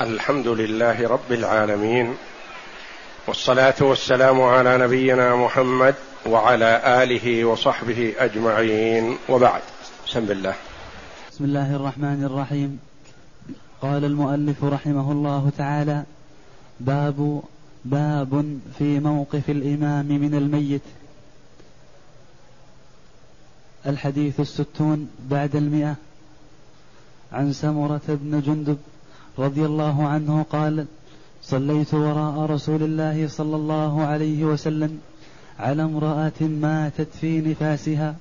الحمد لله رب العالمين والصلاة والسلام على نبينا محمد وعلى آله وصحبه أجمعين وبعد. بسم الله. بسم الله الرحمن الرحيم. قال المؤلف رحمه الله تعالى باب باب في موقف الإمام من الميت. الحديث الستون بعد المئة. عن سمرة بن جندب رضي الله عنه قال صليت وراء رسول الله صلى الله عليه وسلم على امرأة ماتت في نفاسها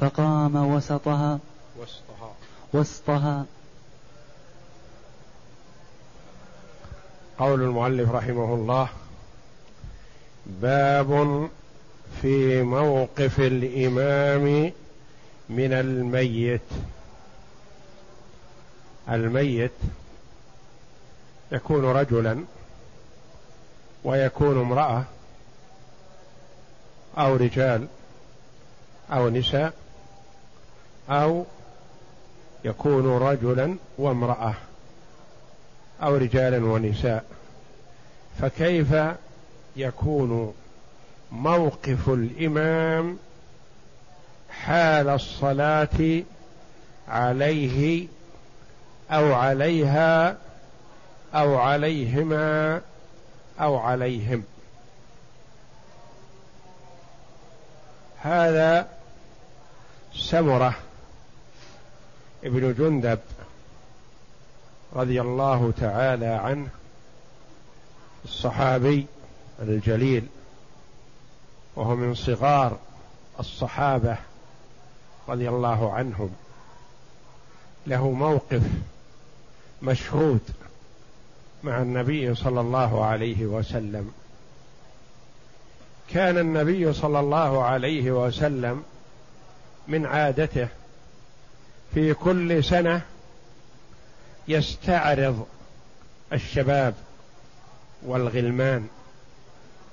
فقام وسطها. وسطها. وسطها. قول المؤلف رحمه الله باب في موقف الإمام من الميت. الميت يكون رجلا ويكون امرأة أو رجال أو نساء أو يكون رجلا وامرأة أو رجالا ونساء. فكيف يكون موقف الإمام حال الصلاة عليه أو عليها أو عليهما أو عليهم. هذا سمرة ابن جندب رضي الله تعالى عنه الصحابي الجليل وهو من صغار الصحابة رضي الله عنهم. له موقف مشهود. مع النبي صلى الله عليه وسلم. كان النبي صلى الله عليه وسلم من عادته في كل سنة يستعرض الشباب والغلمان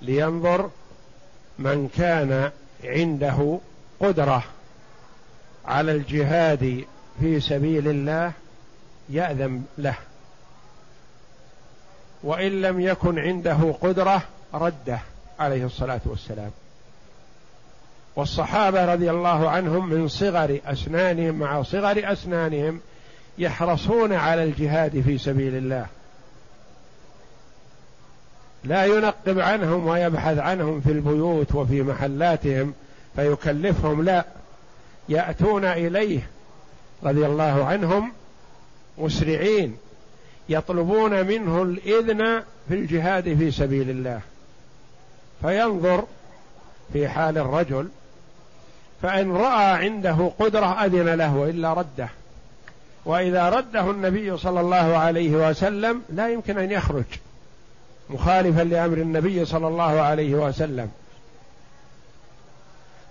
لينظر من كان عنده قدرة على الجهاد في سبيل الله يأذن له. وإن لم يكن عنده قدرة رده عليه الصلاة والسلام. والصحابة رضي الله عنهم من صغر أسنانهم مع صغر أسنانهم يحرصون على الجهاد في سبيل الله. لا ينقب عنهم ويبحث عنهم في البيوت وفي محلاتهم فيكلفهم لا. يأتون إليه رضي الله عنهم مسرعين. يطلبون منه الإذن في الجهاد في سبيل الله. فينظر في حال الرجل فإن رأى عنده قدرة أذن له وإلا رده. وإذا رده النبي صلى الله عليه وسلم لا يمكن أن يخرج مخالفا لأمر النبي صلى الله عليه وسلم.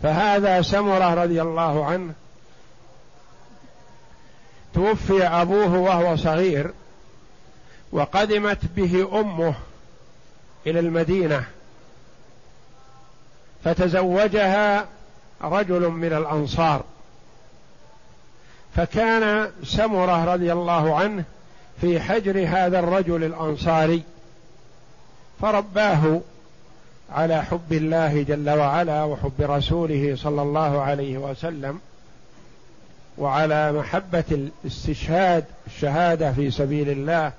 فهذا سمرة رضي الله عنه توفي أبوه وهو صغير. وقدمت به أمه إلى المدينة فتزوجها رجل من الأنصار. فكان سمرة رضي الله عنه في حجر هذا الرجل الأنصاري فرباه على حب الله جل وعلا وحب رسوله صلى الله عليه وسلم وعلى محبة الاستشهاد الشهادة في سبيل الله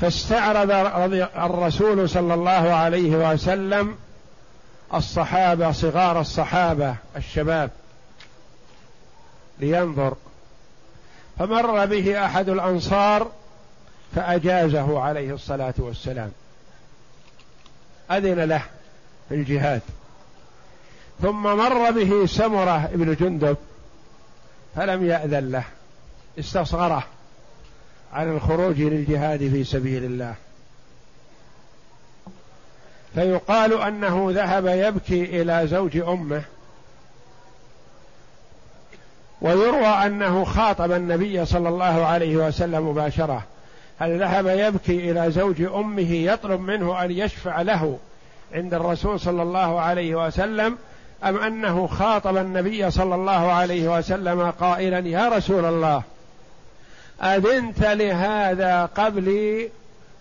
فاستعرض الرسول صلى الله عليه وسلم الصحابة صغار الصحابة الشباب لينظر. فمر به أحد الأنصار فأجازه عليه الصلاة والسلام. أذن له في الجهاد. ثم مر به سمرة بن جندب فلم يأذن له استصغره. عن الخروج للجهاد في سبيل الله. فيقال أنه ذهب يبكي إلى زوج أمه. ويروى أنه خاطب النبي صلى الله عليه وسلم مباشرة. هل ذهب يبكي إلى زوج أمه يطلب منه أن يشفع له عند الرسول صلى الله عليه وسلم أم أنه خاطب النبي صلى الله عليه وسلم قائلا يا رسول الله أذنت لهذا قبلي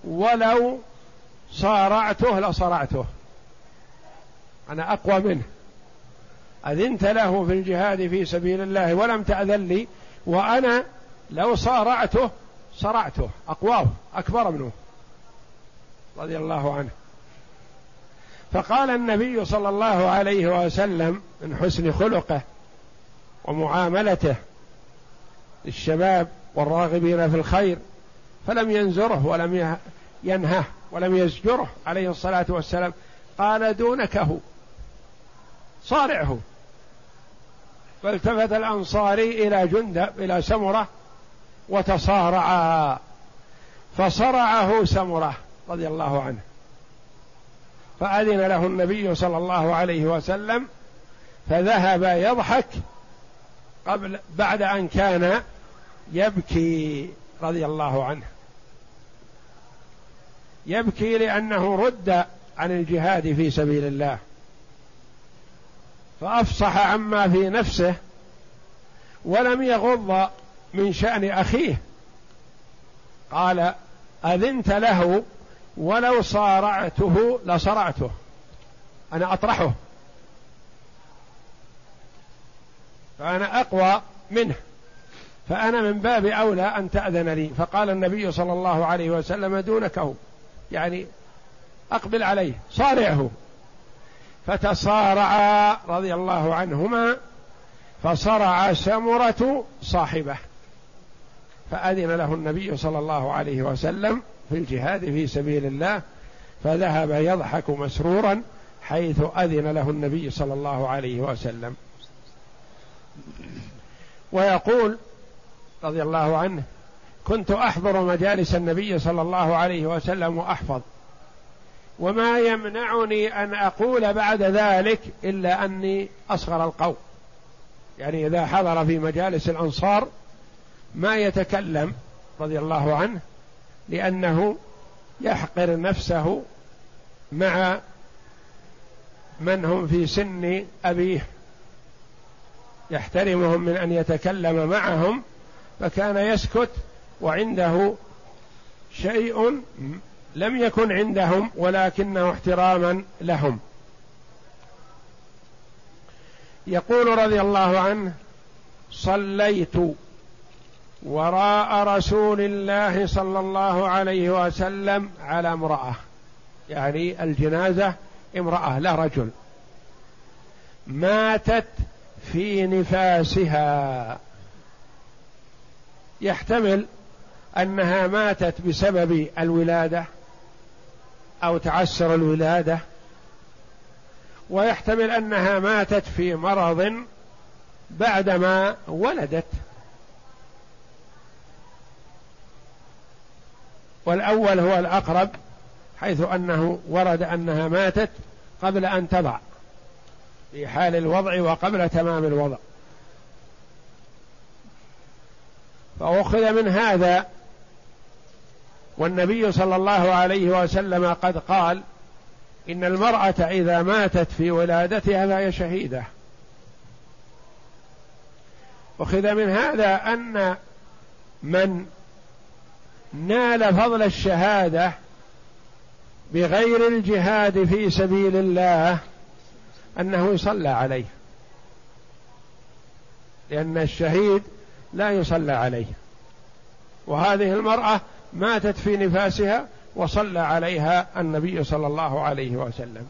ولو صارعته لصرعته. أنا أقوى منه. أذنت له في الجهاد في سبيل الله ولم تأذن لي وأنا لو صارعته صرعته. أقواه أكبر منه. رضي الله عنه. فقال النبي صلى الله عليه وسلم من حسن خلقه ومعاملته للشباب والراغبين في الخير فلم ينزره ولم ينهه ولم يزجره عليه الصلاة والسلام. قال دونكه صارعه فالتفت الأنصاري إلى جندب إلى سمرة وتصارعا فصرعه سمرة رضي الله عنه. فأذن له النبي صلى الله عليه وسلم فذهب يضحك قبل بعد أن كان يبكي رضي الله عنه. يبكي لأنه رد عن الجهاد في سبيل الله. فأفصح عما في نفسه ولم يغض من شأن أخيه. قال أذنت له ولو صارعته لصرعته. أنا أطرحه. فأنا أقوى منه. فأنا من باب أولى أن تأذن لي. فقال النبي صلى الله عليه وسلم دونك يعني أقبل عليه. صارعه. فتصارعا رضي الله عنهما فصرع سمرة صاحبه. فأذن له النبي صلى الله عليه وسلم في الجهاد في سبيل الله فذهب يضحك مسرورا حيث أذن له النبي صلى الله عليه وسلم. ويقول رضي الله عنه كنت أحضر مجالس النبي صلى الله عليه وسلم وأحفظ. وما يمنعني أن أقول بعد ذلك إلا أني أصغر القوم. يعني إذا حضر في مجالس الأنصار ما يتكلم رضي الله عنه لأنه يحقر نفسه مع من هم في سن أبيه. يحترمهم من أن يتكلم معهم فكان يسكت وعنده شيء لم يكن عندهم ولكنه احتراما لهم. يقول رضي الله عنه صليت وراء رسول الله صلى الله عليه وسلم على امرأة يعني الجنازة امرأة لا رجل. ماتت في نفاسها. يحتمل أنها ماتت بسبب الولادة أو تعسر الولادة ويحتمل أنها ماتت في مرض بعدما ولدت. والأول هو الأقرب حيث أنه ورد أنها ماتت قبل أن تضع في حال الوضع وقبل تمام الوضع. فأخذ من هذا. والنبي صلى الله عليه وسلم قد قال إن المرأة إذا ماتت في ولادتها فهي شهيدة. أخذ من هذا أن من نال فضل الشهادة بغير الجهاد في سبيل الله أنه يصلى عليه. لأن الشهيد لا يصلى عليه وهذه المرأة ماتت في نفاسها وصلى عليها النبي صلى الله عليه وسلم.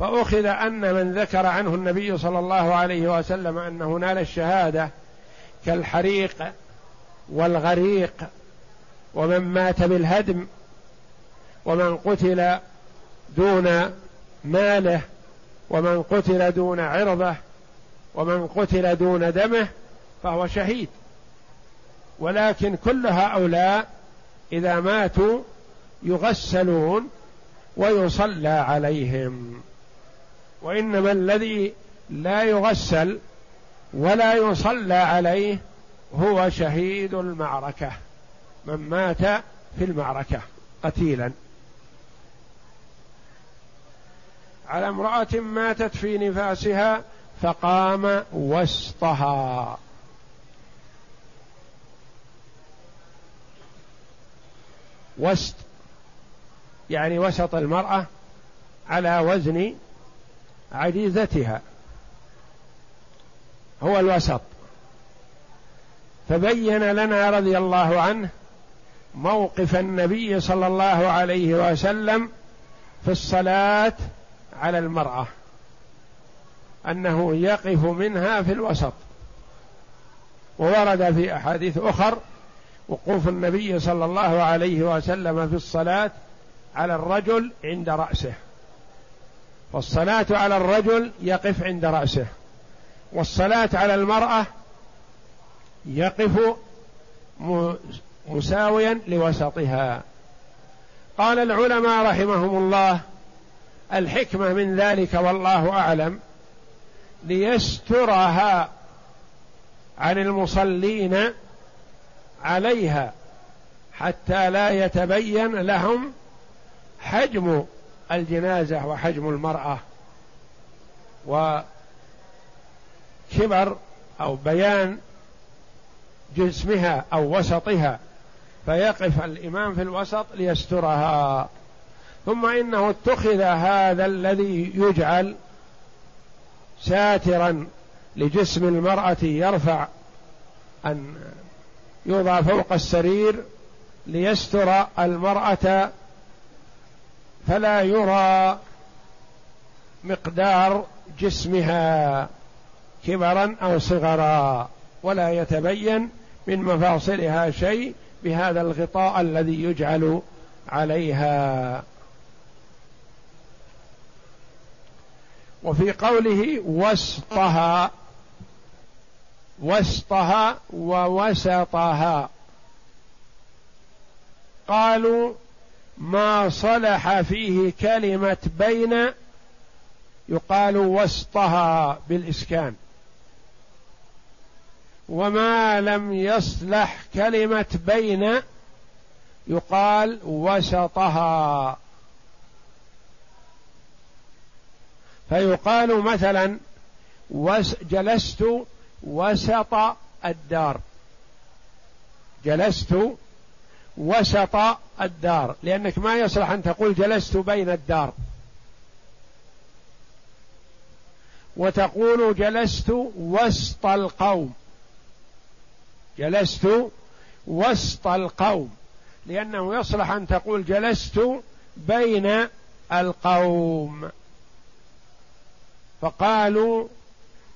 فأخذ أن من ذكر عنه النبي صلى الله عليه وسلم أنه نال الشهادة كالحريق والغريق ومن مات بالهدم ومن قتل دون ماله ومن قتل دون عرضه ومن قتل دون دمه فهو شهيد. ولكن كل هؤلاء إذا ماتوا يغسلون ويصلى عليهم. وإنما الذي لا يغسل ولا يصلى عليه هو شهيد المعركة. من مات في المعركة قتيلا. على امرأة ماتت في نفاسها فقام وسطها. وسط يعني وسط المرأة على وزن عجيزتها هو الوسط. فبين لنا رضي الله عنه موقف النبي صلى الله عليه وسلم في الصلاة على المرأة أنه يقف منها في الوسط. وورد في أحاديث أخر وقوف النبي صلى الله عليه وسلم في الصلاة على الرجل عند رأسه. والصلاة على الرجل يقف عند رأسه. والصلاة على المرأة يقف مساويا لوسطها. قال العلماء رحمهم الله الحكمة من ذلك والله أعلم ليسترها عن المصلين عليها حتى لا يتبين لهم حجم الجنازة وحجم المرأة وكبر أو بيان جسمها أو وسطها فيقف الإمام في الوسط ليسترها. ثم إنه اتخذ هذا الذي يجعل ساترا لجسم المرأة يرفع يوضع فوق السرير ليستر المرأة فلا يرى مقدار جسمها كبرا أو صغرا ولا يتبين من مفاصلها شيء بهذا الغطاء الذي يجعل عليها. وفي قوله وسطها وسطها ووسطها. قالوا ما صلح فيه كلمة بين يقال وسطها بالإسكان. وما لم يصلح كلمة بين يقال وسطها. فيقال مثلا جلست وسط الدار. جلست وسط الدار. لأنك ما يصلح أن تقول جلست بين الدار. وتقول جلست وسط القوم. جلست وسط القوم. لأنه يصلح أن تقول جلست بين القوم. فقالوا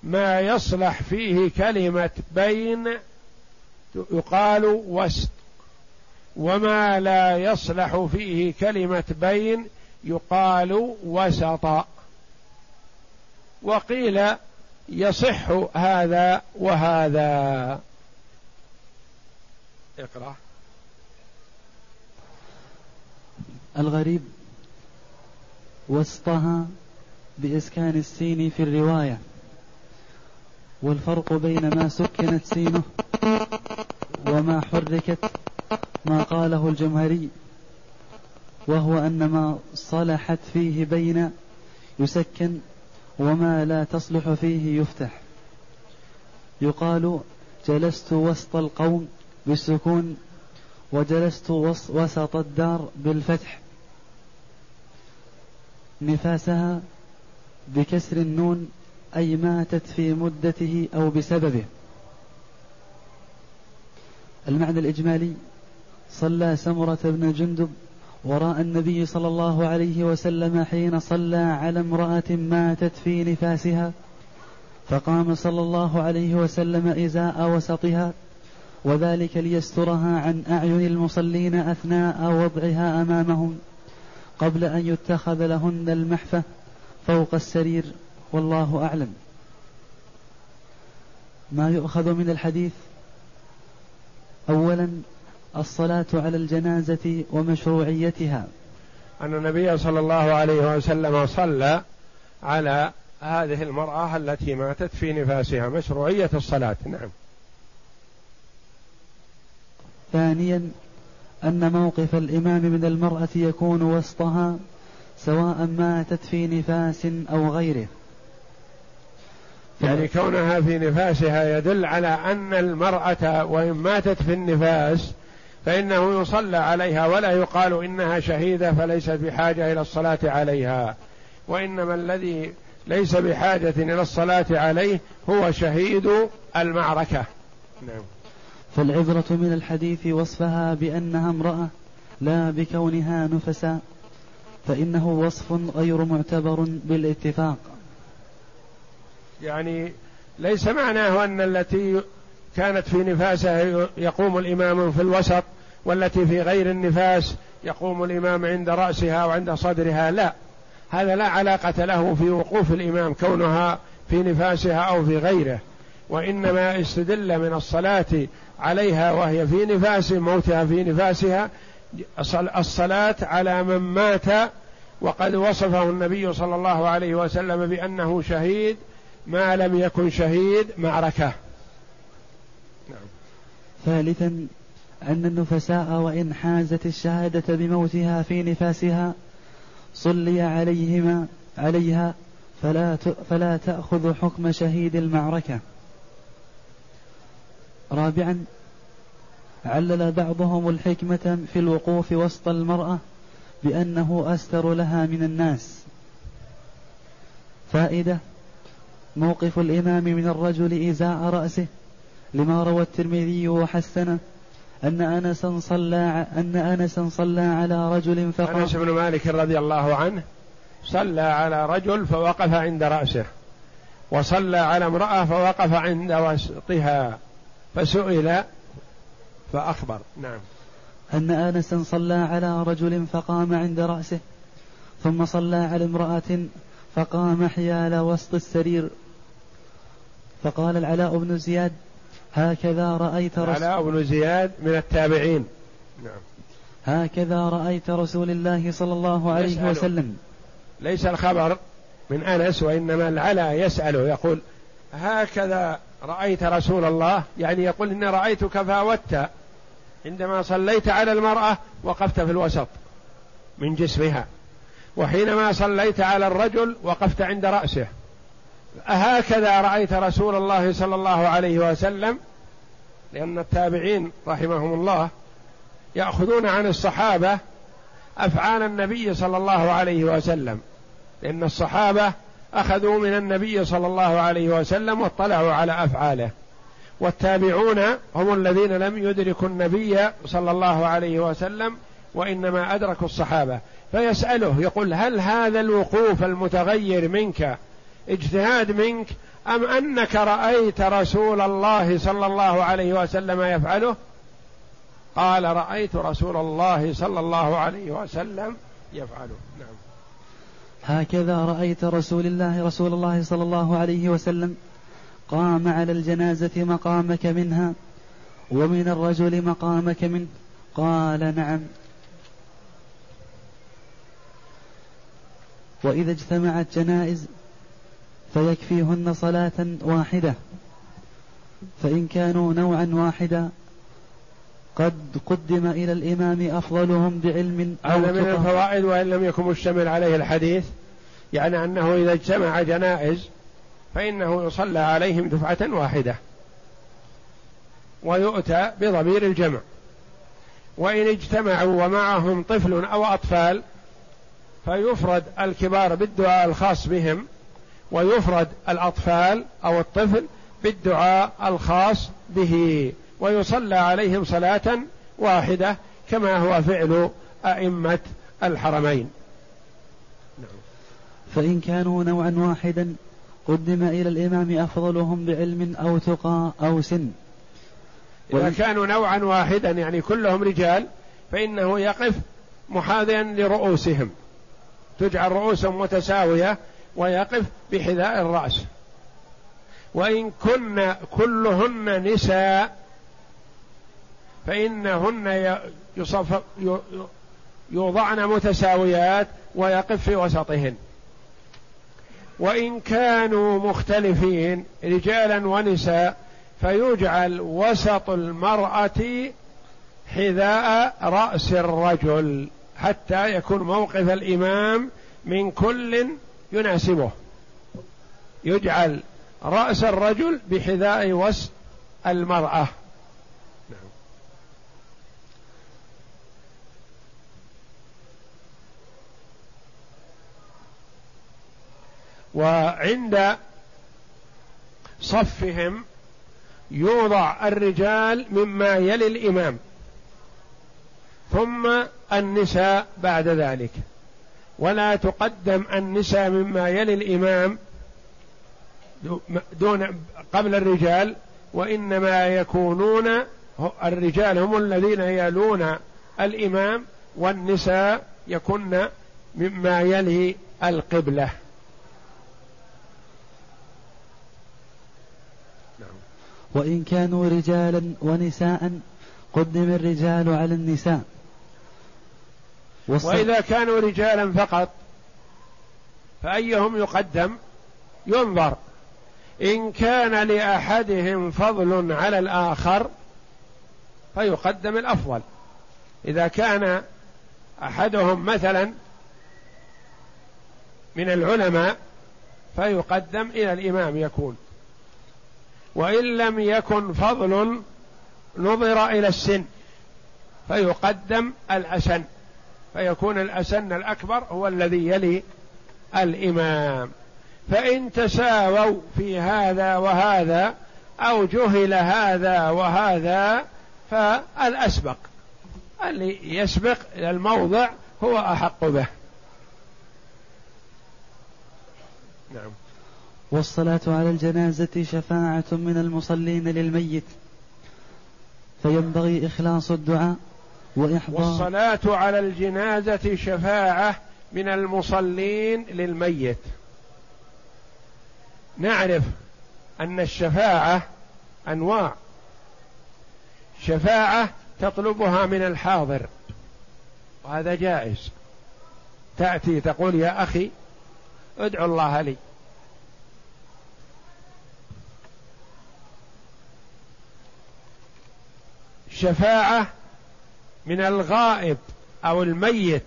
ما يصلح فيه كلمة بين يقال وسط وما لا يصلح فيه كلمة بين يقال وسط. وقيل يصح هذا وهذا. اقرأ. الغريب وسطها بإسكان السين في الرواية. والفرق بين ما سكنت سينه وما حركت ما قاله الجمهري وهو أن ما صلحت فيه بين يسكن وما لا تصلح فيه يفتح. يقال جلست وسط القوم بالسكون وجلست وسط الدار بالفتح. نفاسها بكسر النون أي ماتت في مدته أو بسببه. المعنى الإجمالي صلى سمرة بن جندب وراء النبي صلى الله عليه وسلم حين صلى على امرأة ماتت في نفاسها فقام صلى الله عليه وسلم إزاء وسطها وذلك ليسترها عن أعين المصلين أثناء وضعها أمامهم قبل أن يتخذ لهن المحفة فوق السرير. والله أعلم. ما يؤخذ من الحديث أولا الصلاة على الجنازة ومشروعيتها. أن النبي صلى الله عليه وسلم صلى على هذه المرأة التي ماتت في نفاسها مشروعية الصلاة. نعم. ثانيا أن موقف الإمام من المرأة يكون وسطها سواء ماتت في نفاس أو غيره. يعني كونها في نفاسها يدل على أن المرأة وإن ماتت في النفاس فإنه يصلى عليها ولا يقال إنها شهيدة فليست بحاجة إلى الصلاة عليها. وإنما الذي ليس بحاجة إلى الصلاة عليه هو شهيد المعركة. نعم. فالعبرة من الحديث وصفها بأنها امرأة لا بكونها نفساء فإنه وصف غير معتبر بالاتفاق. يعني ليس معناه أن التي كانت في نفاسها يقوم الإمام في الوسط والتي في غير النفاس يقوم الإمام عند رأسها وعند صدرها لا. هذا لا علاقة له في وقوف الإمام كونها في نفاسها أو في غيره وإنما استدل من الصلاة عليها وهي في نفاس موتها في نفاسها الصلاة على من مات وقد وصفه النبي صلى الله عليه وسلم بأنه شهيد ما لم يكن شهيد معركة. نعم. ثالثا أن النفساء وإن حازت الشهادة بموتها في نفاسها صلي عليهما عليها فلا فلا تأخذ حكم شهيد المعركة. رابعا علل بعضهم الحكمة في الوقوف وسط المرأة بأنه أستر لها من الناس. فائدة موقف الإمام من الرجل إزاء رأسه لما روى الترمذي وحسنه أن أنسا صلى أن أنسا صلى على رجل فقال أنس بن مالك رضي الله عنه صلى على رجل فوقف عند رأسه وصلى على امرأة فوقف عند وسطها فسئل فأخبر. نعم. أن أنسا صلى على رجل فقام عند رأسه ثم صلى على امرأة فقام حيال وسط السرير فقال العلاء بن زياد هكذا رأيت رسول العلاء بن زياد من التابعين. نعم. هكذا رأيت رسول الله صلى الله عليه وسلم. ليس الخبر من أنس وإنما العلاء يسأله يقول هكذا رأيت رسول الله؟ يعني يقول إني رأيتك فاوت عندما صليت على المرأة وقفت في الوسط من جسمها وحينما صليت على الرجل وقفت عند رأسه. أهكذا رأيت رسول الله صلى الله عليه وسلم لأن التابعين رحمهم الله يأخذون عن الصحابة أفعال النبي صلى الله عليه وسلم لأن الصحابة أخذوا من النبي صلى الله عليه وسلم واطلعوا على أفعاله والتابعون هم الذين لم يدركوا النبي صلى الله عليه وسلم وإنما أدركوا الصحابة. فيسأله يقول هل هذا الوقوف المتغير منك اجتهاد منك أم أنك رأيت رسول الله صلى الله عليه وسلم يفعله؟ قال رأيت رسول الله صلى الله عليه وسلم يفعله. نعم. هكذا رأيت رسول الله رسول الله صلى الله عليه وسلم قام على الجنازة مقامك منها ومن الرجل مقامك منه. قال نعم. وإذا اجتمعت جنائز فيكفيهن صلاة واحدة. فإن كانوا نوعا واحدا قد قدم إلى الإمام أفضلهم بعلم أو هذا من الفوائد وإن لم يكن مشتمل عليه الحديث يعني أنه إذا اجتمع جنائز فإنه يصلى عليهم دفعة واحدة ويؤتى بضمير الجمع. وإن اجتمعوا ومعهم طفل أو أطفال فيفرد الكبار بالدعاء الخاص بهم ويفرد الأطفال أو الطفل بالدعاء الخاص به ويصلى عليهم صلاة واحدة كما هو فعل أئمة الحرمين. نعم. فإن كانوا نوعا واحدا قدم إلى الإمام أفضلهم بعلم أو تقى أو سن. إذا كانوا نوعا واحدا يعني كلهم رجال فإنه يقف محاذيا لرؤوسهم. تجعل رؤوسهم متساوية ويقف بحذاء الرأس. وإن كن كلهن نساء فإنهن يصف يوضعن متساويات ويقف في وسطهن. وإن كانوا مختلفين رجالا ونساء فيجعل وسط المرأة حذاء رأس الرجل حتى يكون موقف الإمام من كل يناسبه. يجعل رأس الرجل بحذاء وسط المرأة. نعم. وعند صفهم يوضع الرجال مما يلي الإمام. ثم النساء بعد ذلك. ولا تقدم النساء مما يلي الإمام دون قبل الرجال وإنما يكونون الرجال هم الذين يلون الإمام والنساء يكن مما يلي القبلة. وإن كانوا رجالا ونساء قدم الرجال على النساء. وإذا كانوا رجالا فقط فأيهم يقدم؟ ينظر. إن كان لأحدهم فضل على الآخر فيقدم الأفضل. إذا كان أحدهم مثلا من العلماء فيقدم إلى الإمام يكون. وإن لم يكن فضل نظر إلى السن فيقدم الأسن فيكون الأسن الأكبر هو الذي يلي الإمام. فإن تساووا في هذا وهذا أو جهل هذا وهذا فالأسبق. اللي يسبق إلى الموضع هو أحق به. نعم. والصلاة على الجنازة شفاعة من المصلين للميت. فينبغي إخلاص الدعاء والصلاة على الجنازة شفاعة من المصلين للميت. نعرف أن الشفاعة أنواع. شفاعة تطلبها من الحاضر. وهذا جائز. تأتي تقول يا أخي ادعو الله لي. شفاعة من الغائب أو الميت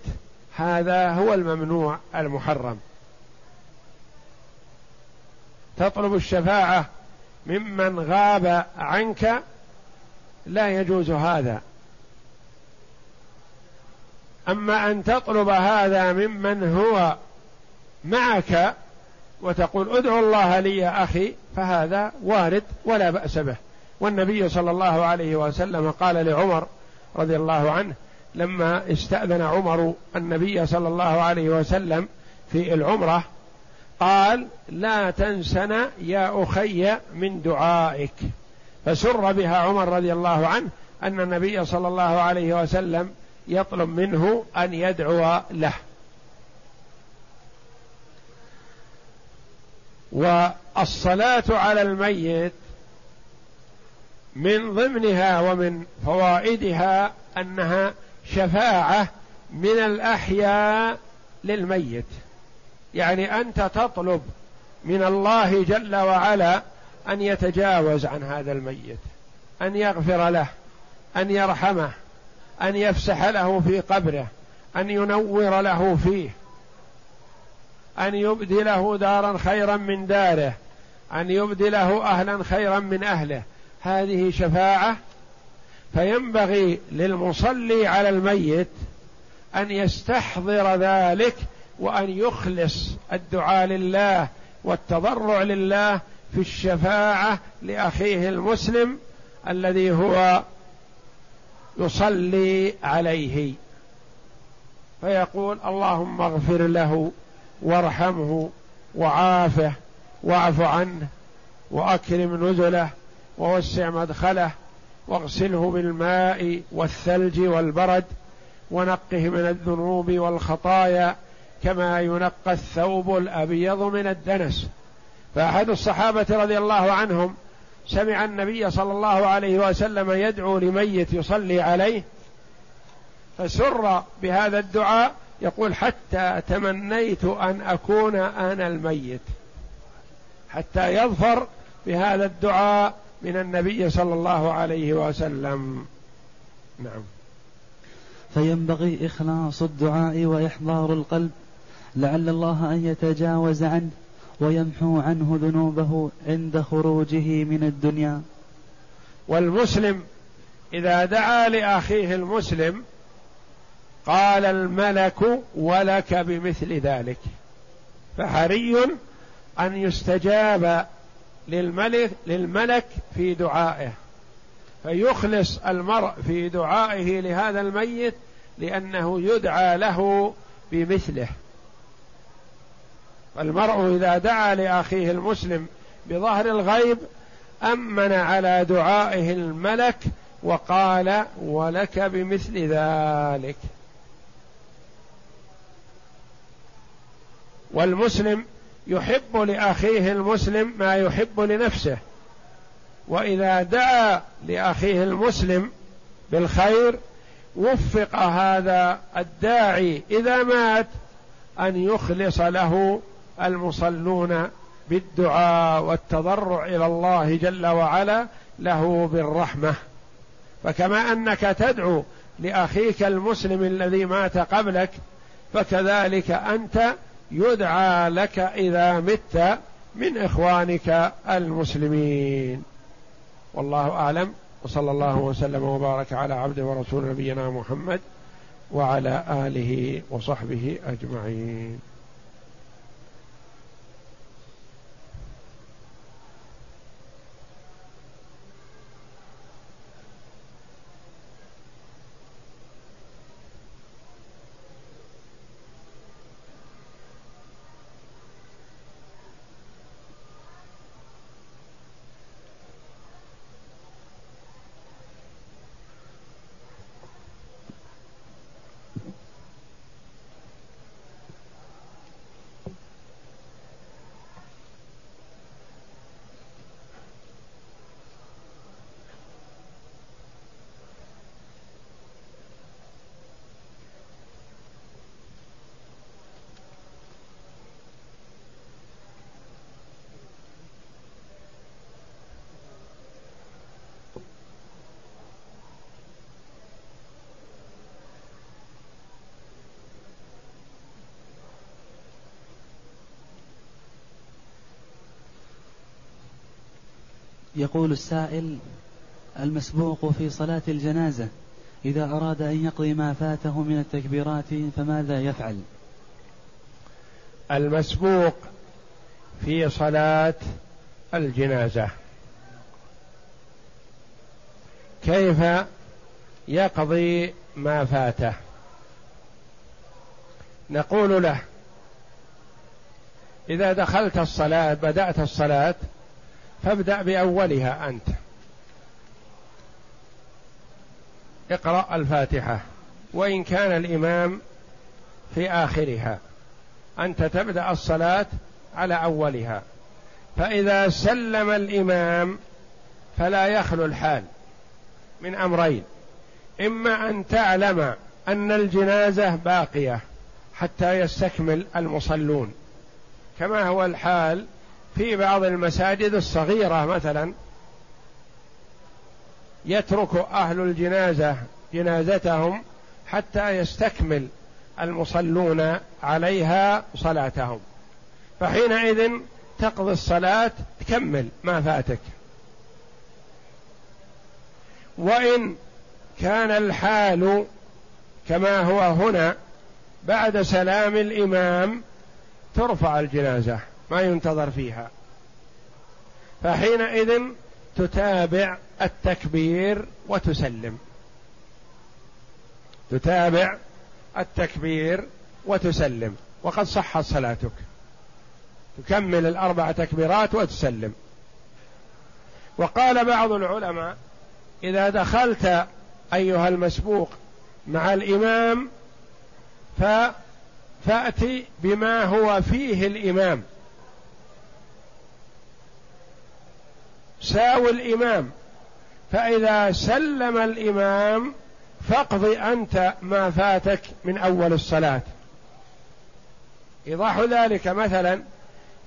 هذا هو الممنوع المحرم. تطلب الشفاعة ممن غاب عنك لا يجوز هذا. أما أن تطلب هذا ممن هو معك وتقول ادعو الله لي يا أخي فهذا وارد ولا بأس به. والنبي صلى الله عليه وسلم قال لعمر رضي الله عنه لما استأذن عمر النبي صلى الله عليه وسلم في العمرة قال لا تنسنا يا أخي من دعائك. فسر بها عمر رضي الله عنه أن النبي صلى الله عليه وسلم يطلب منه أن يدعو له. والصلاة على الميت من ضمنها ومن فوائدها أنها شفاعة من الأحياء للميت. يعني أنت تطلب من الله جل وعلا أن يتجاوز عن هذا الميت أن يغفر له أن يرحمه أن يفسح له في قبره أن ينور له فيه أن يبدله دارا خيرا من داره أن يبدله أهلا خيرا من أهله هذه شفاعة فينبغي للمصلي على الميت أن يستحضر ذلك وأن يخلص الدعاء لله والتضرع لله في الشفاعة لأخيه المسلم الذي هو يصلي عليه. فيقول اللهم اغفر له وارحمه وعافه واعف عنه وأكرم نزله ووسع مدخله واغسله بالماء والثلج والبرد ونقه من الذنوب والخطايا كما ينقى الثوب الأبيض من الدنس. فأحد الصحابة رضي الله عنهم سمع النبي صلى الله عليه وسلم يدعو لميت يصلي عليه فسر بهذا الدعاء يقول حتى تمنيت أن أكون أنا الميت حتى يظفر بهذا الدعاء من النبي صلى الله عليه وسلم. نعم. فينبغي إخلاص الدعاء وإحضار القلب لعل الله أن يتجاوز عنه ويمحو عنه ذنوبه عند خروجه من الدنيا. والمسلم إذا دعا لأخيه المسلم قال الملك ولك بمثل ذلك. فحري أن يستجاب للملك للملك في دعائه. فيخلص المرء في دعائه لهذا الميت لأنه يدعى له بمثله. فالمرء إذا دعا لأخيه المسلم بظهر الغيب أمن على دعائه الملك وقال ولك بمثل ذلك. والمسلم يحب لأخيه المسلم ما يحب لنفسه. وإذا دعا لأخيه المسلم بالخير وفق هذا الداعي إذا مات أن يخلص له المصلون بالدعاء والتضرع إلى الله جل وعلا له بالرحمة. فكما أنك تدعو لأخيك المسلم الذي مات قبلك فكذلك أنت يدعى لك إذا مت من إخوانك المسلمين. والله أعلم. وصلى الله وسلم وبارك على عبد ورسول نبينا محمد وعلى آله وصحبه أجمعين. يقول السائل المسبوق في صلاة الجنازة إذا أراد أن يقضي ما فاته من التكبيرات فماذا يفعل؟ المسبوق في صلاة الجنازة كيف يقضي ما فاته نقول له إذا دخلت الصلاة بدأت الصلاة فابدأ بأولها أنت. اقرأ الفاتحة. وإن كان الإمام في آخرها. أنت تبدأ الصلاة على أولها. فإذا سلم الإمام فلا يخلو الحال من أمرين. إما أن تعلم أن الجنازة باقية حتى يستكمل المصلون. كما هو الحال في بعض المساجد الصغيرة مثلا يترك أهل الجنازة جنازتهم حتى يستكمل المصلون عليها صلاتهم. فحينئذ تقضي الصلاة تكمل ما فاتك. وإن كان الحال كما هو هنا بعد سلام الإمام ترفع الجنازة. ما ينتظر فيها. فحينئذ تتابع التكبير وتسلم. تتابع التكبير وتسلم. وقد صحت صلاتك. تكمل الأربع تكبيرات وتسلم. وقال بعض العلماء إذا دخلت أيها المسبوق مع الإمام ف فأتي بما هو فيه الإمام. ساو الإمام. فإذا سلم الإمام فاقض أنت ما فاتك من أول الصلاة. إيضاح ذلك مثلا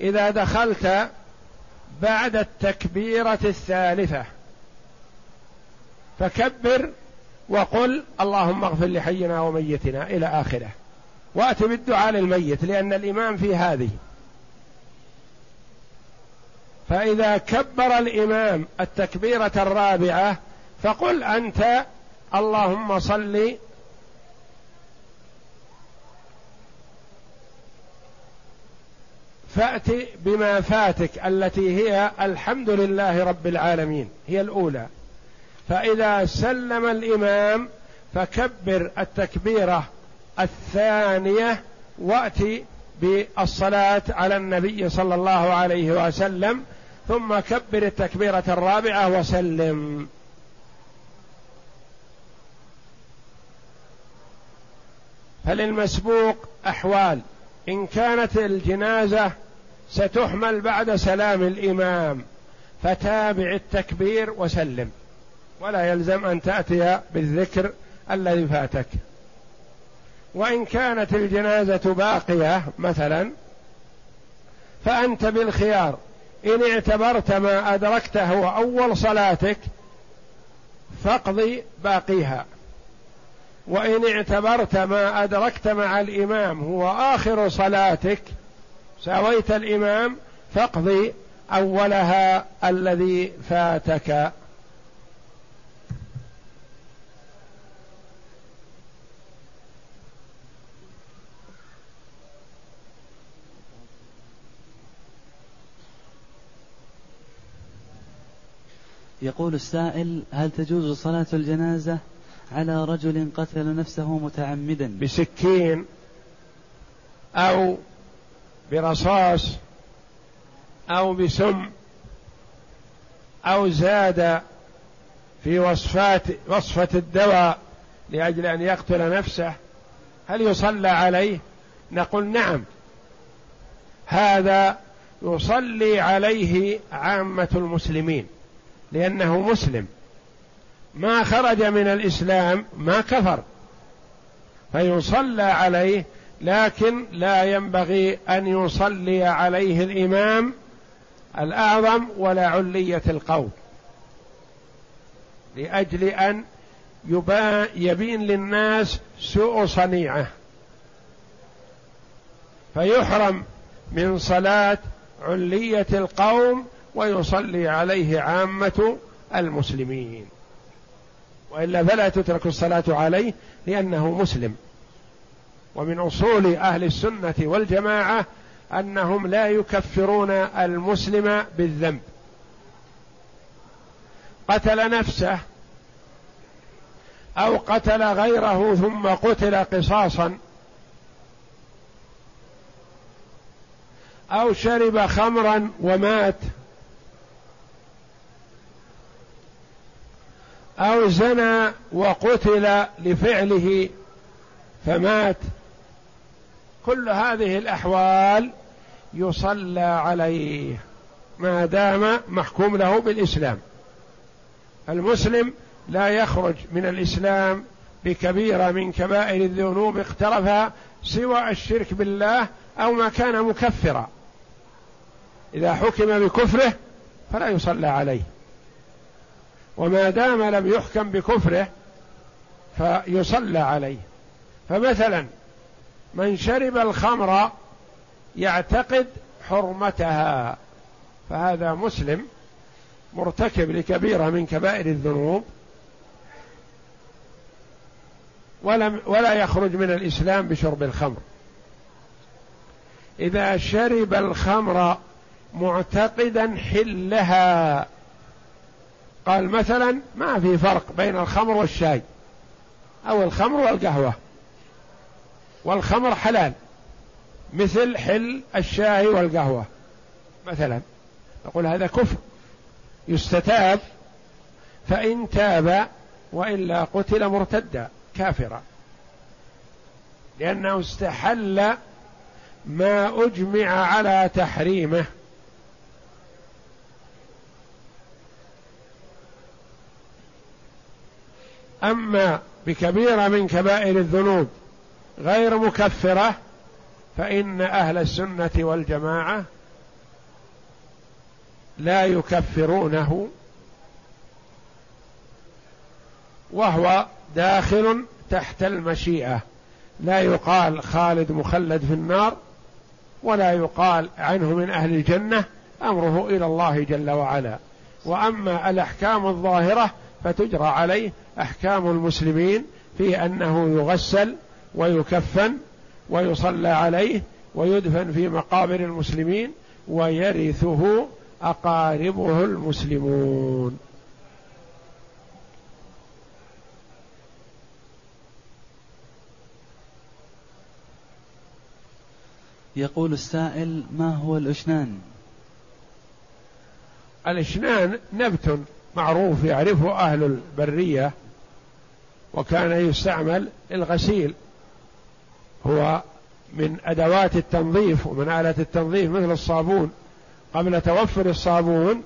إذا دخلت بعد التكبيرة الثالثة فكبر وقل اللهم اغفر لحينا وميتنا إلى آخره. وأت بالدعاء للميت لأن الإمام في هذه. فإذا كبر الإمام التكبيرة الرابعة فقل أنت اللهم صل فأت بما فاتك التي هي الحمد لله رب العالمين هي الأولى. فإذا سلم الإمام فكبر التكبيرة الثانية وأتي بالصلاة على النبي صلى الله عليه وسلم ثم كبر التكبيرة الرابعة وسلم. فللمسبوق أحوال. إن كانت الجنازة ستحمل بعد سلام الإمام. فتابع التكبير وسلم. ولا يلزم أن تأتي بالذكر الذي فاتك. وإن كانت الجنازة باقية مثلا فأنت بالخيار. إن اعتبرت ما أدركته أول صلاتك فاقضي باقيها. وإن اعتبرت ما أدركت مع الإمام هو آخر صلاتك ساويت الإمام فاقضي أولها الذي فاتك. يقول السائل هل تجوز صلاة الجنازة على رجل قتل نفسه متعمدا؟ بسكين أو برصاص أو بسم أو زاد في وصفات وصفة الدواء لأجل أن يقتل نفسه هل يصلى عليه؟ نقول نعم. هذا يصلي عليه عامة المسلمين. لأنه مسلم. ما خرج من الإسلام ما كفر. فيصلى عليه لكن لا ينبغي أن يصلي عليه الإمام الأعظم ولا علية القوم. لأجل أن يبين للناس سوء صنيعة. فيحرم من صلاة علية القوم ويصلي عليه عامة المسلمين. وإلا فلا تترك الصلاة عليه لأنه مسلم. ومن أصول أهل السنة والجماعة أنهم لا يكفرون المسلم بالذنب. قتل نفسه أو قتل غيره ثم قتل قصاصا أو شرب خمرا ومات أو زنى وقتل لفعله فمات. كل هذه الأحوال يصلى عليه ما دام محكوم له بالإسلام. المسلم لا يخرج من الإسلام بكبيرة من كبائر الذنوب اقترفها سوى الشرك بالله أو ما كان مكفرا. إذا حكم بكفره فلا يصلى عليه. وما دام لم يحكم بكفره فيصلى عليه. فمثلا من شرب الخمر يعتقد حرمتها فهذا مسلم مرتكب لكبيرة من كبائر الذنوب ولم ولا يخرج من الإسلام بشرب الخمر. إذا شرب الخمر معتقدا حلها قال مثلا ما في فرق بين الخمر والشاي أو الخمر والقهوة. والخمر حلال مثل حل الشاي والقهوة مثلا. نقول هذا كفر. يستتاب فإن تاب وإلا قتل مرتدا كافرا. لأنه استحل ما أجمع على تحريمه. أما بكبيره من كبائر الذنوب غير مكفرة فإن أهل السنة والجماعة لا يكفرونه وهو داخل تحت المشيئة. لا يقال خالد مخلد في النار ولا يقال عنه من أهل الجنة أمره إلى الله جل وعلا. وأما الأحكام الظاهرة فتجرى عليه أحكام المسلمين في أنه يغسل ويكفن ويصلى عليه ويدفن في مقابر المسلمين ويرثه أقاربه المسلمون. يقول السائل ما هو الاشنان الاشنان نبت. معروف يعرفه أهل البرية وكان يستعمل الغسيل هو من أدوات التنظيف ومن اله التنظيف مثل الصابون. قبل توفر الصابون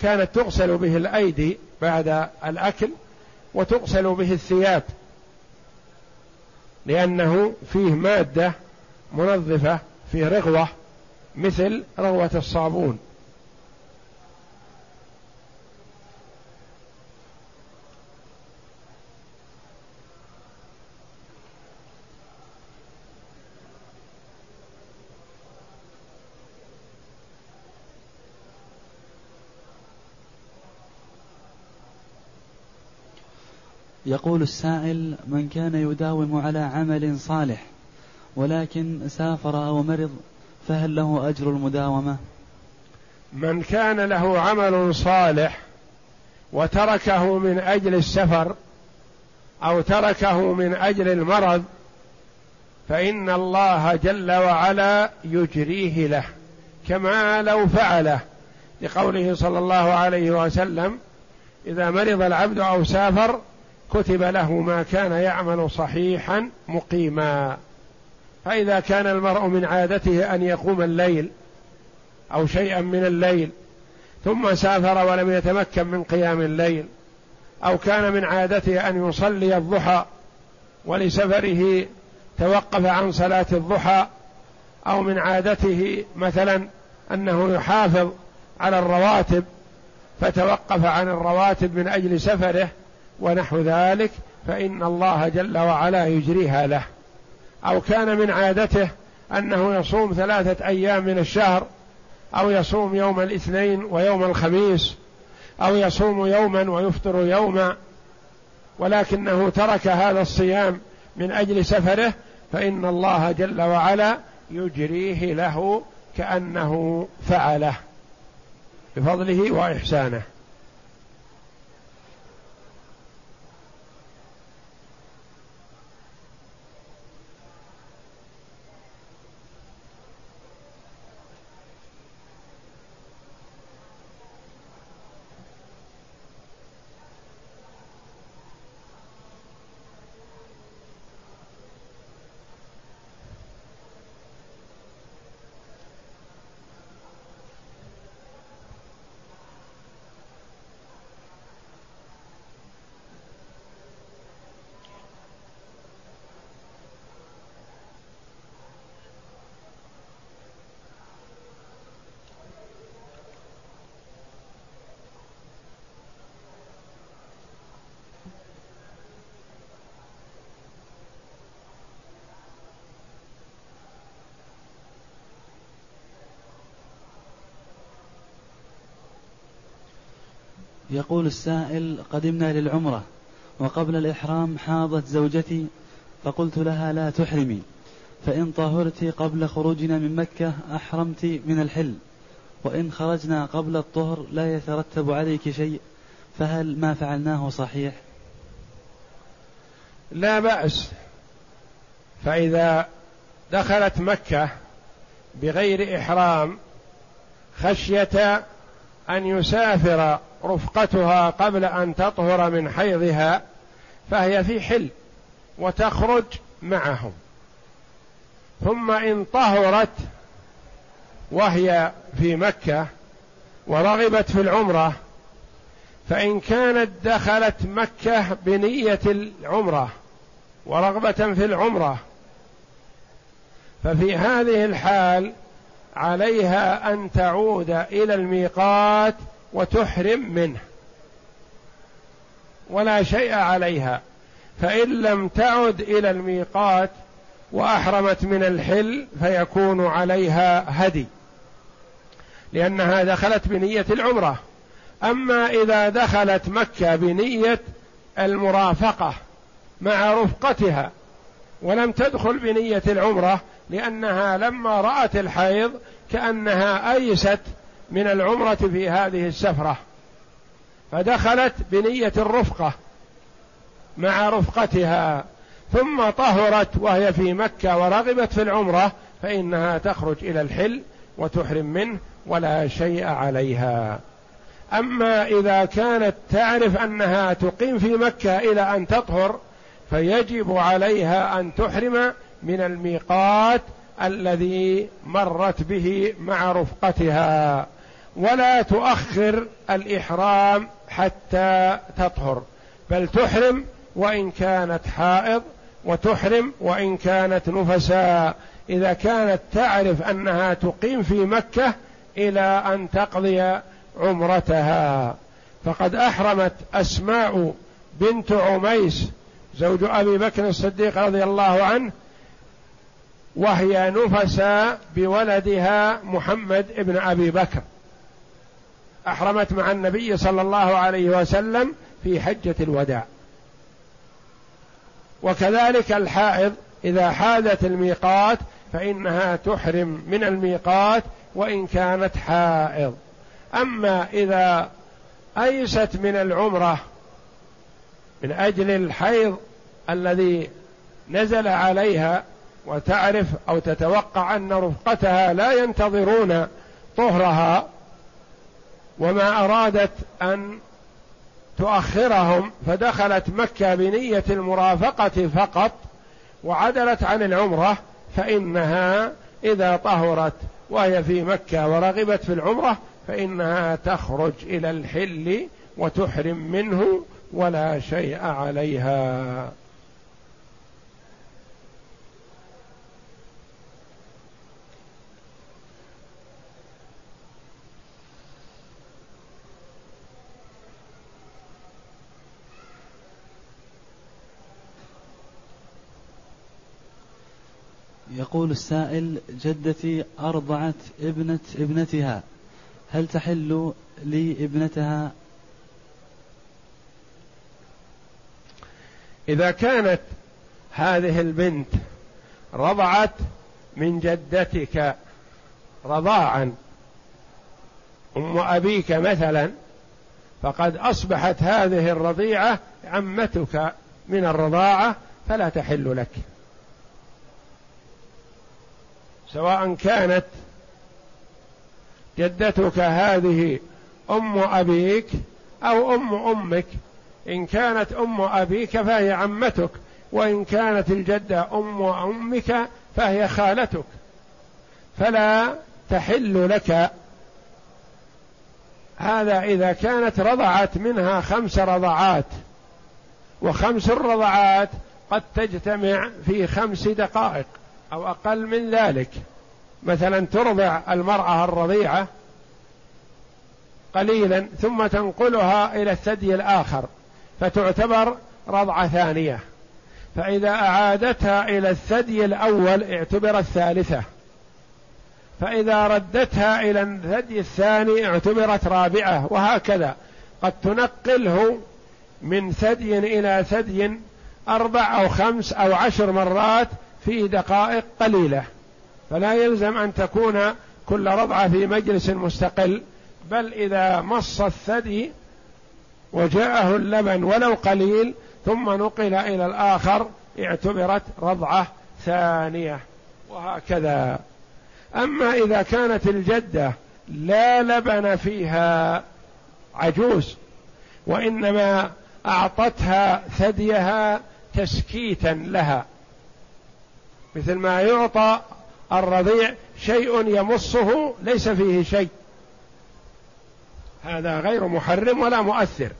كانت تغسل به الأيدي بعد الأكل وتغسل به الثياب. لأنه فيه مادة منظفة فيه رغوة مثل رغوة الصابون. يقول السائل من كان يداوم على عمل صالح ولكن سافر أو مرض فهل له أجر المداومة؟ من كان له عمل صالح وتركه من أجل السفر أو تركه من أجل المرض فإن الله جل وعلا يجريه له كما لو فعله لقوله صلى الله عليه وسلم إذا مرض العبد أو سافر كتب له ما كان يعمل صحيحا مقيما. فإذا كان المرء من عادته أن يقوم الليل أو شيئا من الليل ثم سافر ولم يتمكن من قيام الليل أو كان من عادته أن يصلي الضحى ولسفره توقف عن صلاة الضحى أو من عادته مثلا أنه يحافظ على الرواتب فتوقف عن الرواتب من أجل سفره ونحو ذلك فإن الله جل وعلا يجريها له. أو كان من عادته أنه يصوم ثلاثة أيام من الشهر أو يصوم يوم الاثنين ويوم الخميس أو يصوم يوما ويفطر يوما. ولكنه ترك هذا الصيام من أجل سفره فإن الله جل وعلا يجريه له كأنه فعله بفضله وإحسانه. يقول السائل قدمنا للعمرة وقبل الإحرام حاضت زوجتي فقلت لها لا تحرمي فإن طهرت قبل خروجنا من مكة أحرمت من الحل وإن خرجنا قبل الطهر لا يترتب عليك شيء فهل ما فعلناه صحيح؟ لا بأس فإذا دخلت مكة بغير إحرام خشية أن يسافر رفقتها قبل أن تطهر من حيضها فهي في حل وتخرج معهم. ثم إن طهرت وهي في مكة ورغبت في العمرة فإن كانت دخلت مكة بنية العمرة ورغبة في العمرة ففي هذه الحال عليها أن تعود إلى الميقات وتحرم منه. ولا شيء عليها. فإن لم تعد إلى الميقات وأحرمت من الحل فيكون عليها هدي. لأنها دخلت بنية العمرة. أما إذا دخلت مكة بنية المرافقة مع رفقتها ولم تدخل بنية العمرة لأنها لما رأت الحيض كأنها أيست من العمرة في هذه السفرة. فدخلت بنية الرفقة مع رفقتها ثم طهرت وهي في مكة ورغبت في العمرة فإنها تخرج إلى الحل وتحرم منه ولا شيء عليها. أما إذا كانت تعرف أنها تقيم في مكة إلى أن تطهر فيجب عليها أن تحرم من الميقات الذي مرت به مع رفقتها. ولا تؤخر الإحرام حتى تطهر بل تحرم وإن كانت حائض وتحرم وإن كانت نفساء. إذا كانت تعرف أنها تقيم في مكة إلى أن تقضي عمرتها. فقد أحرمت أسماء بنت عميس زوج أبي بكر الصديق رضي الله عنه وهي نفسا بولدها محمد ابن أبي بكر. أحرمت مع النبي صلى الله عليه وسلم في حجة الوداع. وكذلك الحائض إذا حادت الميقات فإنها تحرم من الميقات وإن كانت حائض. أما إذا أيست من العمرة من أجل الحيض الذي نزل عليها وتعرف أو تتوقع أن رفقتها لا ينتظرون طهرها وما أرادت أن تؤخرهم فدخلت مكة بنية المرافقة فقط وعدلت عن العمرة فإنها إذا طهرت وهي في مكة ورغبت في العمرة فإنها تخرج إلى الحل وتحرم منه ولا شيء عليها. يقول السائل جدتي أرضعت ابنة ابنتها هل تحل لي ابنتها؟ إذا كانت هذه البنت رضعت من جدتك رضاعا أم أبيك مثلا فقد أصبحت هذه الرضيعة عمتك من الرضاعة فلا تحل لك. سواء كانت جدتك هذه أم أبيك أو أم أمك إن كانت أم أبيك فهي عمتك وإن كانت الجدة أم أمك فهي خالتك. فلا تحل لك. هذا إذا كانت رضعت منها خمس رضعات وخمس الرضعات قد تجتمع في خمس دقائق. أو أقل من ذلك. مثلا ترضع المرأة الرضيعة قليلا ثم تنقلها إلى الثدي الآخر فتعتبر رضعة ثانية. فإذا أعادتها إلى الثدي الأول اعتبرت ثالثة فإذا ردتها إلى الثدي الثاني اعتبرت رابعة وهكذا. قد تنقله من ثدي إلى ثدي أربع أو خمس أو عشر مرات في دقائق قليلة. فلا يلزم أن تكون كل رضعة في مجلس مستقل بل إذا مص الثدي وجاءه اللبن ولو قليل ثم نقل إلى الآخر اعتبرت رضعة ثانية. وهكذا. أما إذا كانت الجدة لا لبن فيها عجوز. وإنما أعطتها ثديها تسكيتا لها. مثل ما يعطى الرضيع شيء يمصه ليس فيه شيء. هذا غير محرم ولا مؤثر.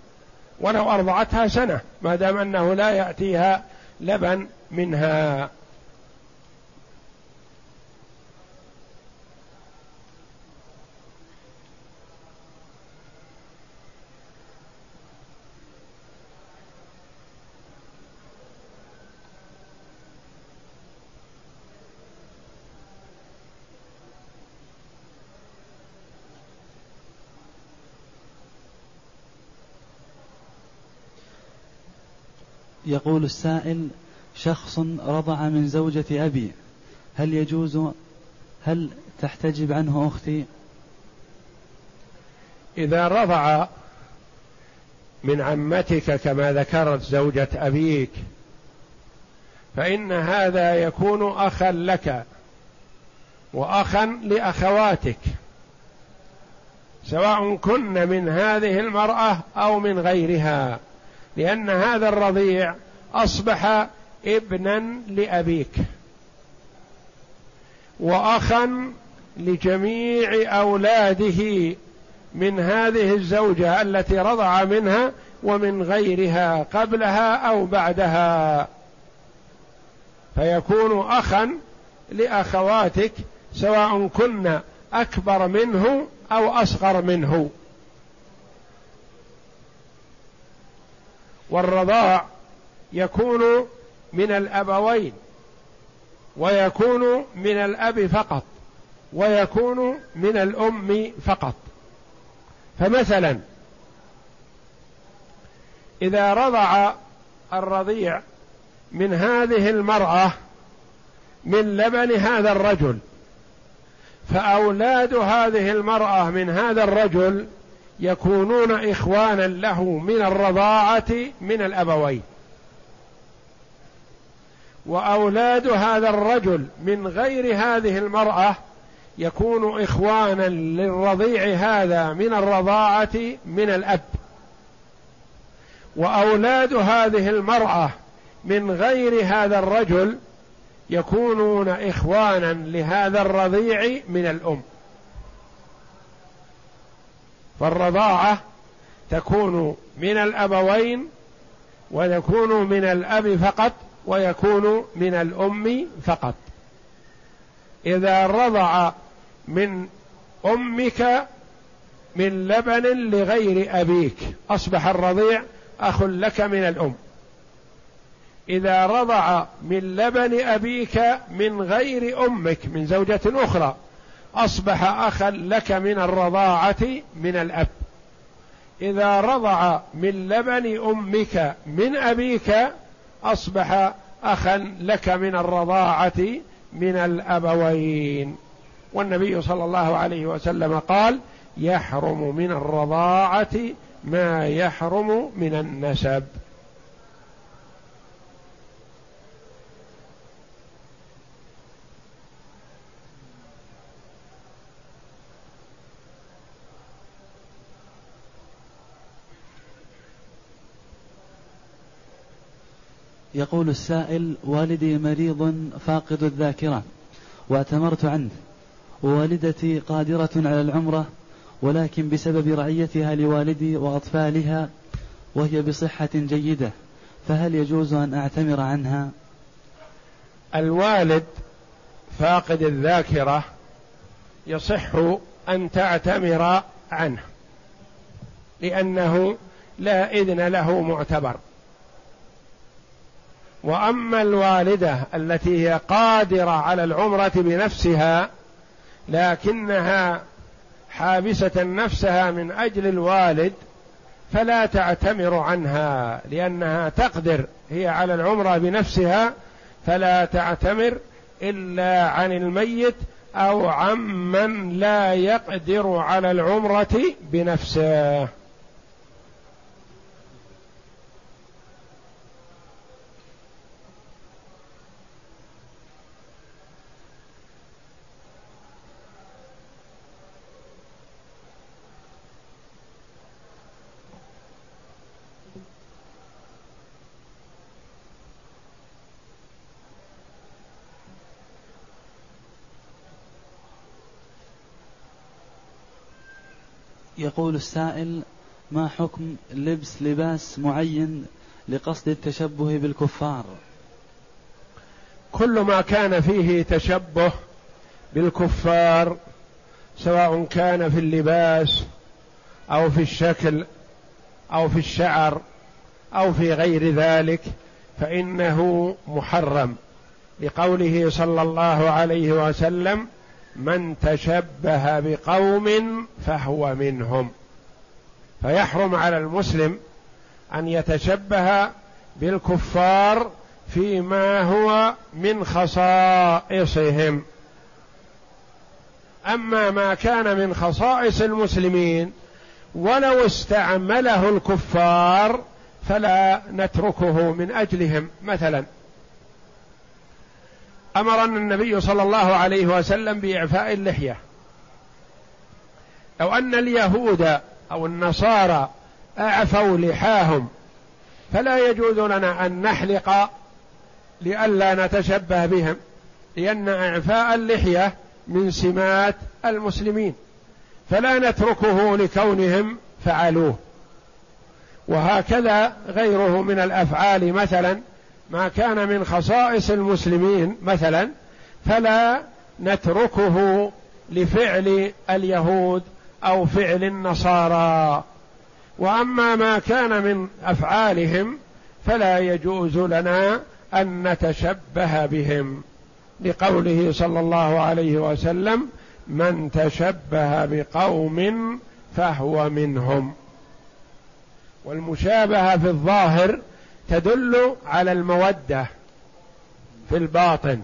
ولو أرضعتها سنة ما دام أنه لا يأتيها لبن منها. يقول السائل شخص رضع من زوجة أبي هل يجوز هل تحتجب عنه أختي؟ إذا رضع من عمتك كما ذكرت زوجة أبيك فإن هذا يكون أخا لك وأخا لأخواتك سواء كن من هذه المرأة أو من غيرها. لأن هذا الرضيع أصبح ابنا لأبيك وأخا لجميع أولاده من هذه الزوجة التي رضع منها ومن غيرها قبلها أو بعدها. فيكون أخا لأخواتك سواء كن أكبر منه أو أصغر منه. والرضاع يكون من الأبوين ويكون من الأب فقط ويكون من الأم فقط. فمثلا إذا رضع الرضيع من هذه المرأة من لبن هذا الرجل فأولاد هذه المرأة من هذا الرجل يكونون إخوانا له من الرضاعة من الأبوين. وأولاد هذا الرجل من غير هذه المرأة يكون إخوانا للرضيع هذا من الرضاعة من الأب. وأولاد هذه المرأة من غير هذا الرجل يكونون إخوانا لهذا الرضيع من الأم. فالرضاعة تكون من الأبوين ويكون من الأب فقط ويكون من الأم فقط. إذا رضع من أمك من لبن لغير أبيك أصبح الرضيع أخ لك من الأم. إذا رضع من لبن أبيك من غير أمك من زوجة أخرى أصبح أخا لك من الرضاعة من الأب. إذا رضع من لبن أمك من أبيك أصبح أخا لك من الرضاعة من الأبوين. والنبي صلى الله عليه وسلم قال يحرم من الرضاعة ما يحرم من النسب. يقول السائل والدي مريض فاقد الذاكرة واعتمرت عنه. ووالدتي قادرة على العمرة ولكن بسبب رعيتها لوالدي وأطفالها وهي بصحة جيدة فهل يجوز أن أعتمر عنها؟ الوالد فاقد الذاكرة يصح أن تعتمر عنه لأنه لا إذن له معتبر. وأما الوالدة التي هي قادرة على العمرة بنفسها لكنها حابسة نفسها من أجل الوالد فلا تعتمر عنها لأنها تقدر هي على العمرة بنفسها فلا تعتمر إلا عن الميت أو عمن لا يقدر على العمرة بنفسه. يقول السائل ما حكم لبس لباس معين لقصد التشبه بالكفار؟ كل ما كان فيه تشبه بالكفار سواء كان في اللباس أو في الشكل أو في الشعر أو في غير ذلك فإنه محرم. لقوله صلى الله عليه وسلم من تشبه بقوم فهو منهم. فيحرم على المسلم أن يتشبه بالكفار فيما هو من خصائصهم. أما ما كان من خصائص المسلمين ولو استعمله الكفار فلا نتركه من أجلهم. مثلا أمرنا النبي صلى الله عليه وسلم بإعفاء اللحية. لو أن اليهود أو النصارى أعفوا لحاهم فلا يجوز لنا أن نحلق لئلا نتشبه بهم لأن إعفاء اللحية من سمات المسلمين فلا نتركه لكونهم فعلوه. وهكذا غيره من الأفعال مثلا ما كان من خصائص المسلمين مثلا فلا نتركه لفعل اليهود أو فعل النصارى. وأما ما كان من أفعالهم فلا يجوز لنا أن نتشبه بهم. لقوله صلى الله عليه وسلم من تشبه بقوم فهو منهم. والمشابهة في الظاهر تدل على المودة في الباطن.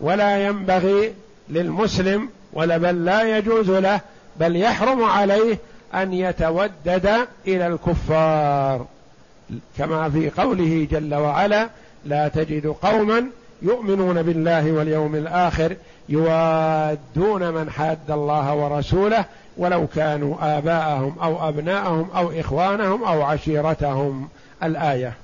ولا ينبغي للمسلم ولا بل لا يجوز له بل يحرم عليه أن يتودد إلى الكفار. كما في قوله جل وعلا لا تجد قوما يؤمنون بالله واليوم الآخر يوادون من حاد الله ورسوله ولو كانوا آباءهم أو أبناءهم أو إخوانهم أو عشيرتهم. الآية.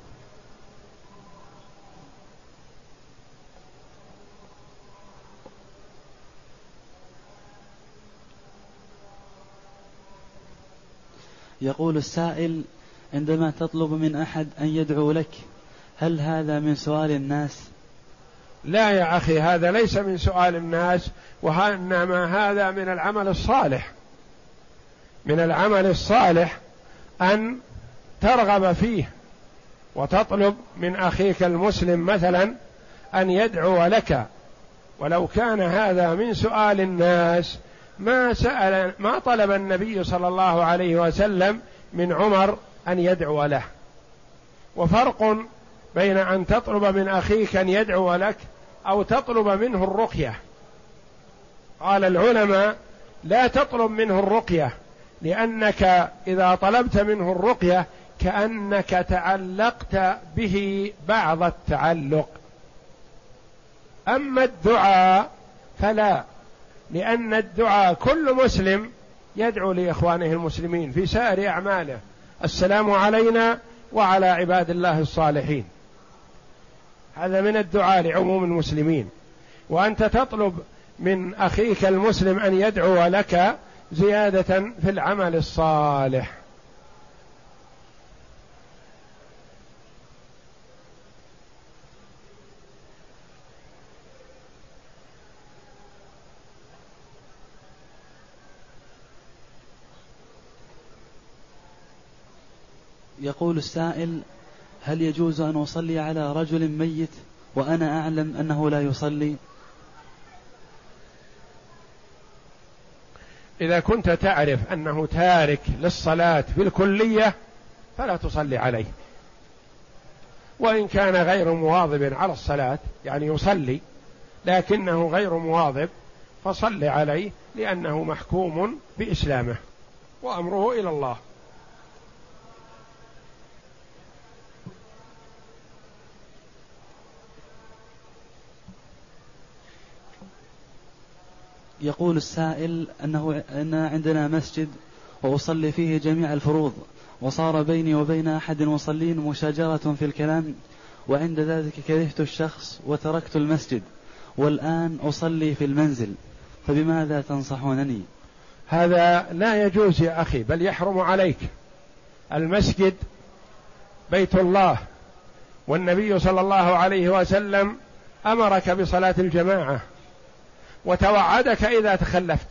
يقول السائل عندما تطلب من أحد أن يدعو لك هل هذا من سؤال الناس؟ لا يا أخي هذا ليس من سؤال الناس وإنما هذا من العمل الصالح. من العمل الصالح أن ترغب فيه. وتطلب من أخيك المسلم مثلا أن يدعو لك. ولو كان هذا من سؤال الناس ما سأل ما طلب النبي صلى الله عليه وسلم من عمر أن يدعو له. وفرق بين أن تطلب من أخيك أن يدعو لك أو تطلب منه الرقية. قال العلماء لا تطلب منه الرقية لأنك إذا طلبت منه الرقية كأنك تعلقت به بعض التعلق. أما الدعاء فلا لأن الدعاء كل مسلم يدعو لإخوانه المسلمين في سائر أعماله. السلام علينا وعلى عباد الله الصالحين. هذا من الدعاء لعموم المسلمين. وأنت تطلب من أخيك المسلم أن يدعو لك زيادة في العمل الصالح. يقول السائل هل يجوز أن أصلي على رجل ميت وأنا أعلم أنه لا يصلي؟ إذا كنت تعرف أنه تارك للصلاة بالكلية فلا تصلي عليه. وإن كان غير مواظب على الصلاة يعني يصلي لكنه غير مواظب فصل عليه لأنه محكوم بإسلامه. وأمره إلى الله. يقول السائل أنه أن عندنا مسجد وأصلي فيه جميع الفروض وصار بيني وبين أحد المصلين مشاجرة في الكلام وعند ذلك كرهت الشخص وتركت المسجد والآن أصلي في المنزل فبماذا تنصحونني؟ هذا لا يجوز يا أخي بل يحرم عليك. المسجد بيت الله والنبي صلى الله عليه وسلم أمرك بصلاة الجماعة. وتوعدك إذا تخلفت.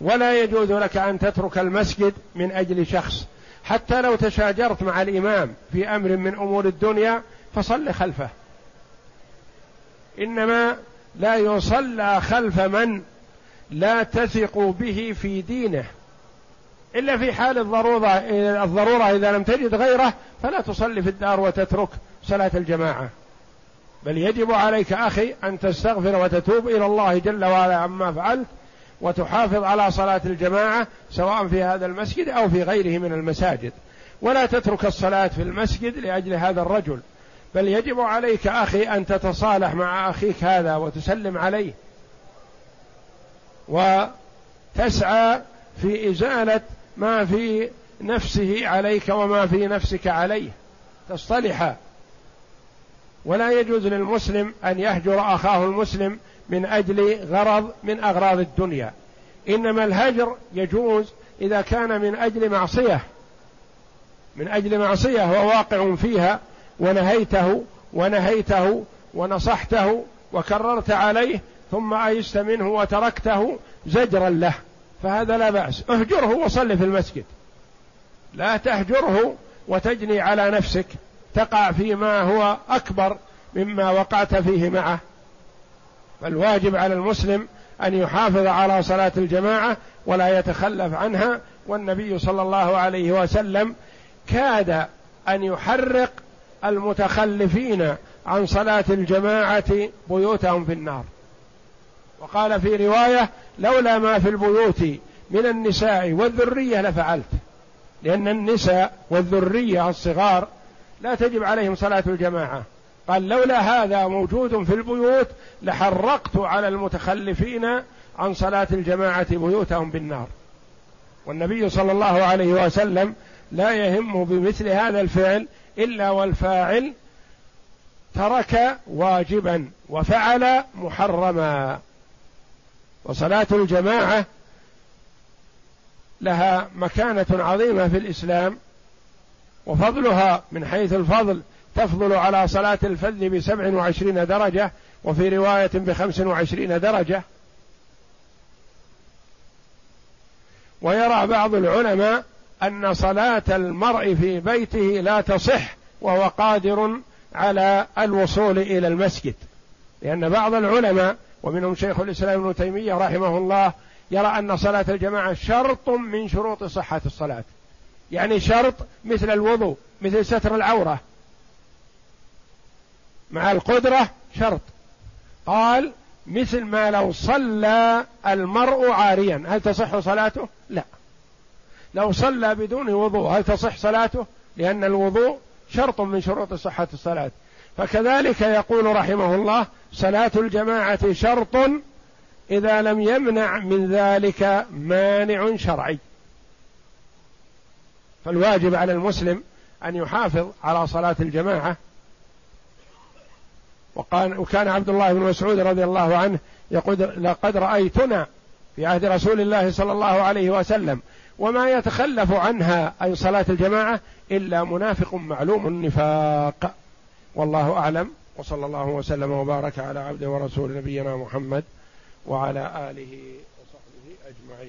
ولا يجوز لك أن تترك المسجد من أجل شخص. حتى لو تشاجرت مع الإمام في أمر من أمور الدنيا فصل خلفه. إنما لا يصلى خلف من لا تثق به في دينه. إلا في حال الضرورة الضرورة إذا لم تجد غيره فلا تصلي في الدار وتترك صلاة الجماعة. بل يجب عليك أخي أن تستغفر وتتوب إلى الله جل وعلا عما فعلت وتحافظ على صلاة الجماعة سواء في هذا المسجد أو في غيره من المساجد. ولا تترك الصلاة في المسجد لأجل هذا الرجل. بل يجب عليك أخي أن تتصالح مع أخيك هذا وتسلم عليه. وتسعى في إزالة ما في نفسه عليك وما في نفسك عليه. تصطلحا ولا يجوز للمسلم أن يهجر أخاه المسلم من أجل غرض من أغراض الدنيا. إنما الهجر يجوز إذا كان من أجل معصية من أجل معصية هو واقع فيها ونهيته ونهيته ونصحته وكررت عليه ثم أيست منه وتركته زجرا له. فهذا لا بأس. اهجره وصل في المسجد. لا تهجره وتجني على نفسك. تقع فيما هو أكبر مما وقعت فيه معه. فالواجب على المسلم أن يحافظ على صلاة الجماعة ولا يتخلف عنها. والنبي صلى الله عليه وسلم كاد أن يحرق المتخلفين عن صلاة الجماعة بيوتهم في النار. وقال في رواية لولا ما في البيوت من النساء والذرية لفعلت لأن النساء والذرية الصغار لا تجب عليهم صلاة الجماعة. قال لولا هذا موجود في البيوت لحرقت على المتخلفين عن صلاة الجماعة بيوتهم بالنار. والنبي صلى الله عليه وسلم لا يهم بمثل هذا الفعل إلا والفاعل ترك واجبا وفعل محرما. وصلاة الجماعة لها مكانة عظيمة في الإسلام وفضلها من حيث الفضل تفضل على صلاة الفذ بسبع وعشرين درجة وفي رواية بخمس وعشرين درجة. ويرى بعض العلماء أن صلاة المرء في بيته لا تصح وهو قادر على الوصول إلى المسجد. لأن بعض العلماء ومنهم شيخ الإسلام ابن تيمية رحمه الله يرى أن صلاة الجماعة شرط من شروط صحة الصلاة. يعني شرط مثل الوضوء مثل ستر العورة. مع القدرة شرط. قال مثل ما لو صلى المرء عاريا هل تصح صلاته؟ لا. لو صلى بدون وضوء هل تصح صلاته؟ لأن الوضوء شرط من شروط صحة الصلاة. فكذلك يقول رحمه الله صلاة الجماعة شرط إذا لم يمنع من ذلك مانع شرعي. فالواجب على المسلم أن يحافظ على صلاة الجماعة. وقال وكان عبد الله بن مسعود رضي الله عنه يقول لقد رأيتنا في عهد رسول الله صلى الله عليه وسلم وما يتخلف عنها أي صلاة الجماعة إلا منافق معلوم النفاق. والله أعلم وصلى الله وسلم وبارك على عبده ورسول نبينا محمد وعلى آله وصحبه أجمعين.